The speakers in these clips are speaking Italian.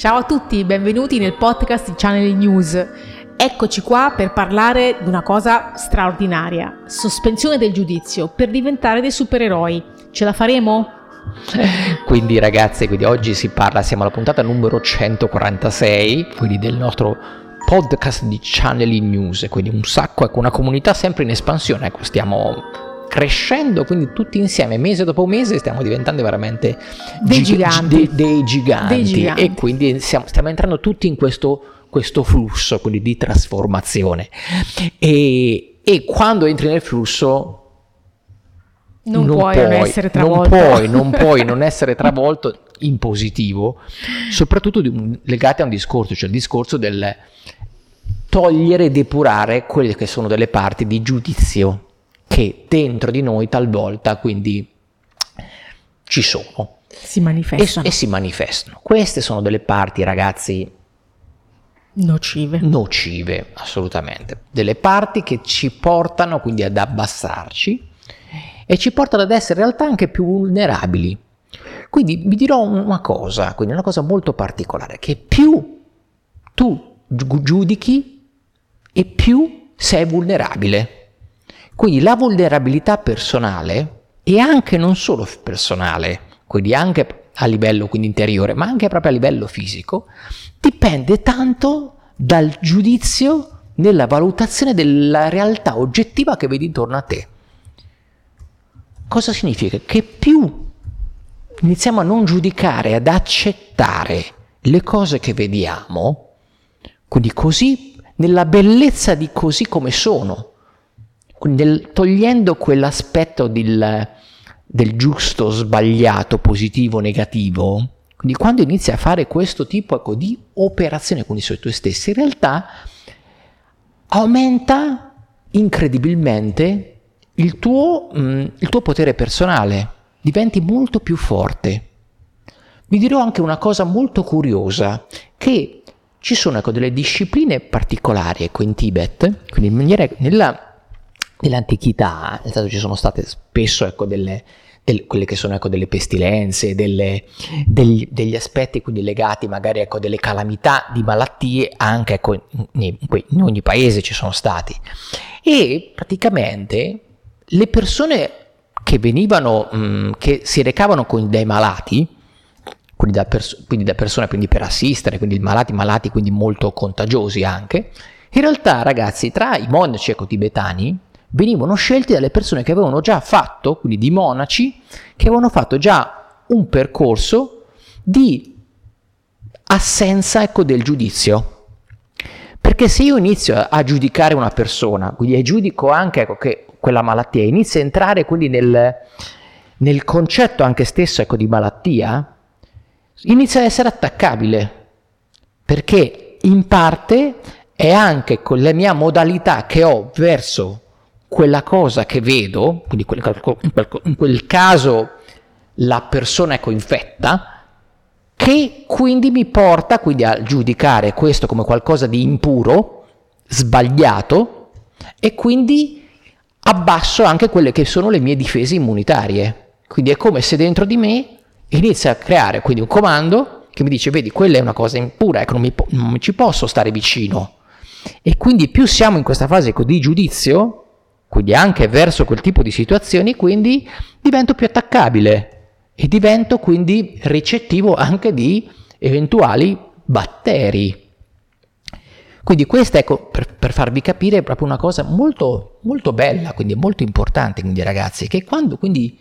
Ciao a tutti, benvenuti nel podcast di Channel News. Eccoci qua per parlare di una cosa straordinaria, sospensione del giudizio per diventare dei supereroi. Ce la faremo? Quindi ragazzi, quindi oggi si parla, siamo alla puntata numero 146, quindi del nostro podcast di Channel News, quindi un sacco, ecco, una comunità sempre in espansione, ecco, stiamo crescendo, quindi tutti insieme, mese dopo mese, stiamo diventando veramente dei, gig- giganti. De- dei, giganti. Dei giganti. E quindi siamo, stiamo entrando tutti in questo, questo flusso quindi di trasformazione. E, e quando entri nel flusso non, non puoi non essere travolto. Non puoi, non puoi non essere travolto in positivo, soprattutto legati a un discorso, cioè il discorso del togliere e depurare quelle che sono delle parti di giudizio che dentro di noi talvolta quindi ci sono. Si manifestano. E, e si manifestano. Queste sono delle parti, ragazzi, nocive. Nocive, assolutamente. Delle parti che ci portano quindi ad abbassarci e ci portano ad essere in realtà anche più vulnerabili. Quindi vi dirò una cosa, quindi una cosa molto particolare, che più tu giudichi e più sei vulnerabile. Quindi la vulnerabilità personale e anche non solo personale, quindi anche a livello quindi interiore, ma anche proprio a livello fisico, dipende tanto dal giudizio nella valutazione della realtà oggettiva che vedi intorno a te. Cosa significa? Che più iniziamo a non giudicare, ad accettare le cose che vediamo, quindi così, nella bellezza di così come sono, nel, togliendo quell'aspetto del, del giusto, sbagliato, positivo, negativo, quindi quando inizi a fare questo tipo ecco, di operazione con i suoi tuoi stessi, in realtà aumenta incredibilmente il tuo, mh, mm, il tuo potere personale, diventi molto più forte. Vi dirò anche una cosa molto curiosa, che ci sono ecco, delle discipline particolari ecco, in Tibet, quindi in maniera, nella nell'antichità ci sono state spesso ecco, delle, delle, quelle che sono ecco, delle pestilenze, delle, degli, degli, aspetti quindi legati magari ecco, delle calamità di malattie, anche ecco, in, in ogni paese ci sono stati. E praticamente le persone che venivano, mh, che si recavano con dei malati, quindi da, pers- quindi da persone quindi per assistere, quindi malati, malati quindi molto contagiosi anche, in realtà ragazzi tra i monaci ecco, tibetani venivano scelti dalle persone che avevano già fatto, quindi di monaci, che avevano fatto già un percorso di assenza ecco, del giudizio. Perché se io inizio a giudicare una persona, quindi giudico anche ecco, che quella malattia, inizia a entrare quindi nel, nel concetto anche stesso ecco, di malattia, inizia ad essere attaccabile. Perché in parte è anche con la mia modalità che ho verso quella cosa che vedo, quindi in quel caso la persona è coinfetta, che quindi mi porta quindi a giudicare questo come qualcosa di impuro, sbagliato, e quindi abbasso anche quelle che sono le mie difese immunitarie. Quindi è come se dentro di me inizia a creare quindi un comando che mi dice, vedi, quella è una cosa impura, ecco, non mi, non ci posso stare vicino. E quindi più siamo in questa fase di giudizio, quindi anche verso quel tipo di situazioni, quindi divento più attaccabile e divento quindi ricettivo anche di eventuali batteri. Quindi questa, ecco, per, per, farvi capire, è proprio una cosa molto, molto bella, quindi molto importante, quindi ragazzi, che quando quindi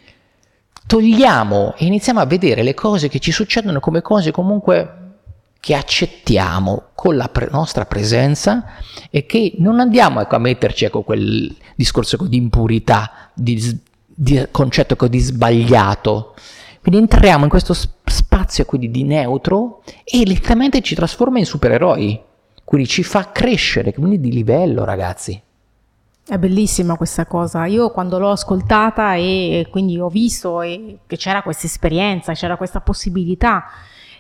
togliamo e iniziamo a vedere le cose che ci succedono come cose comunque che accettiamo con la pre- nostra presenza e che non andiamo ecco, a metterci ecco, quel discorso ecco, di impurità, di, di concetto ecco, di sbagliato. Quindi entriamo in questo spazio quindi di neutro e lentamente ci trasforma in supereroi, quindi ci fa crescere, quindi di livello ragazzi. È bellissima questa cosa. Io quando l'ho ascoltata e quindi ho visto che c'era questa esperienza, c'era questa possibilità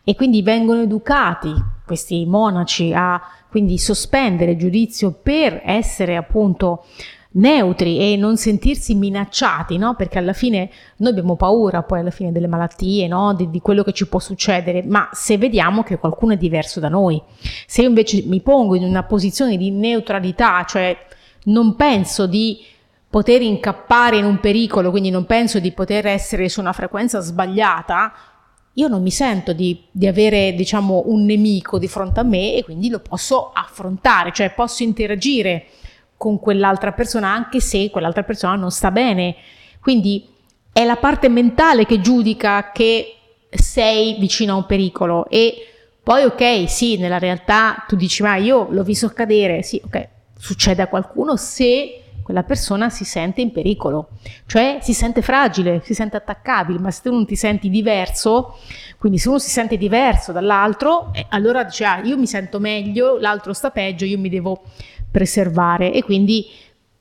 e quindi vengono educati questi monaci a quindi sospendere il giudizio per essere appunto neutri e non sentirsi minacciati, no? Perché alla fine noi abbiamo paura poi alla fine delle malattie, no? Di, di, quello che ci può succedere, ma se vediamo che qualcuno è diverso da noi, se io invece mi pongo in una posizione di neutralità, cioè non penso di poter incappare in un pericolo, quindi non penso di poter essere su una frequenza sbagliata, io non mi sento di, di, avere, diciamo, un nemico di fronte a me e quindi lo posso affrontare, cioè posso interagire con quell'altra persona anche se quell'altra persona non sta bene. Quindi è la parte mentale che giudica che sei vicino a un pericolo. E poi ok, sì, nella realtà tu dici ma io l'ho visto cadere, sì, ok, succede a qualcuno se quella persona si sente in pericolo, cioè si sente fragile, si sente attaccabile, ma se tu non ti senti diverso, quindi se uno si sente diverso dall'altro, eh, allora dice ah, io mi sento meglio, l'altro sta peggio, io mi devo preservare e quindi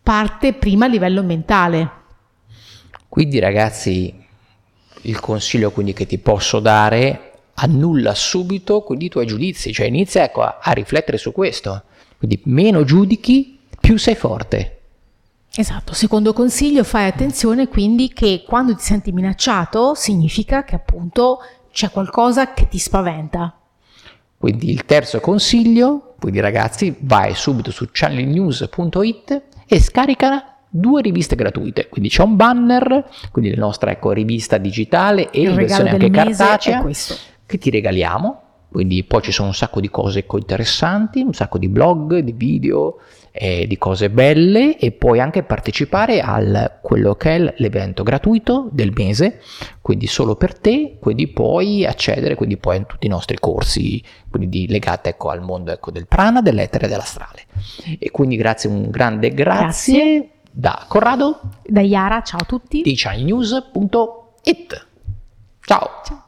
parte prima a livello mentale. Quindi ragazzi, il consiglio quindi che ti posso dare annulla subito quindi i tuoi giudizi, cioè inizia ecco, a, a riflettere su questo. Quindi meno giudichi, più sei forte. Esatto, secondo consiglio fai attenzione quindi che quando ti senti minacciato significa che appunto c'è qualcosa che ti spaventa. Quindi il terzo consiglio, quindi ragazzi, vai subito su channelnews.it e scarica due riviste gratuite. Quindi c'è un banner, quindi la nostra ecco, rivista digitale e il in versione anche cartacea che ti regaliamo. Quindi poi ci sono un sacco di cose interessanti, un sacco di blog, di video, eh, di cose belle e puoi anche partecipare a quello che è l'evento gratuito del mese, quindi solo per te, quindi puoi accedere quindi poi a tutti i nostri corsi quindi legati ecco, al mondo ecco, del prana, dell'etere e dell'astrale. E quindi grazie, un grande grazie, grazie. da Corrado, da Iara, ciao a tutti, di ChineNews.it. Ciao. ciao.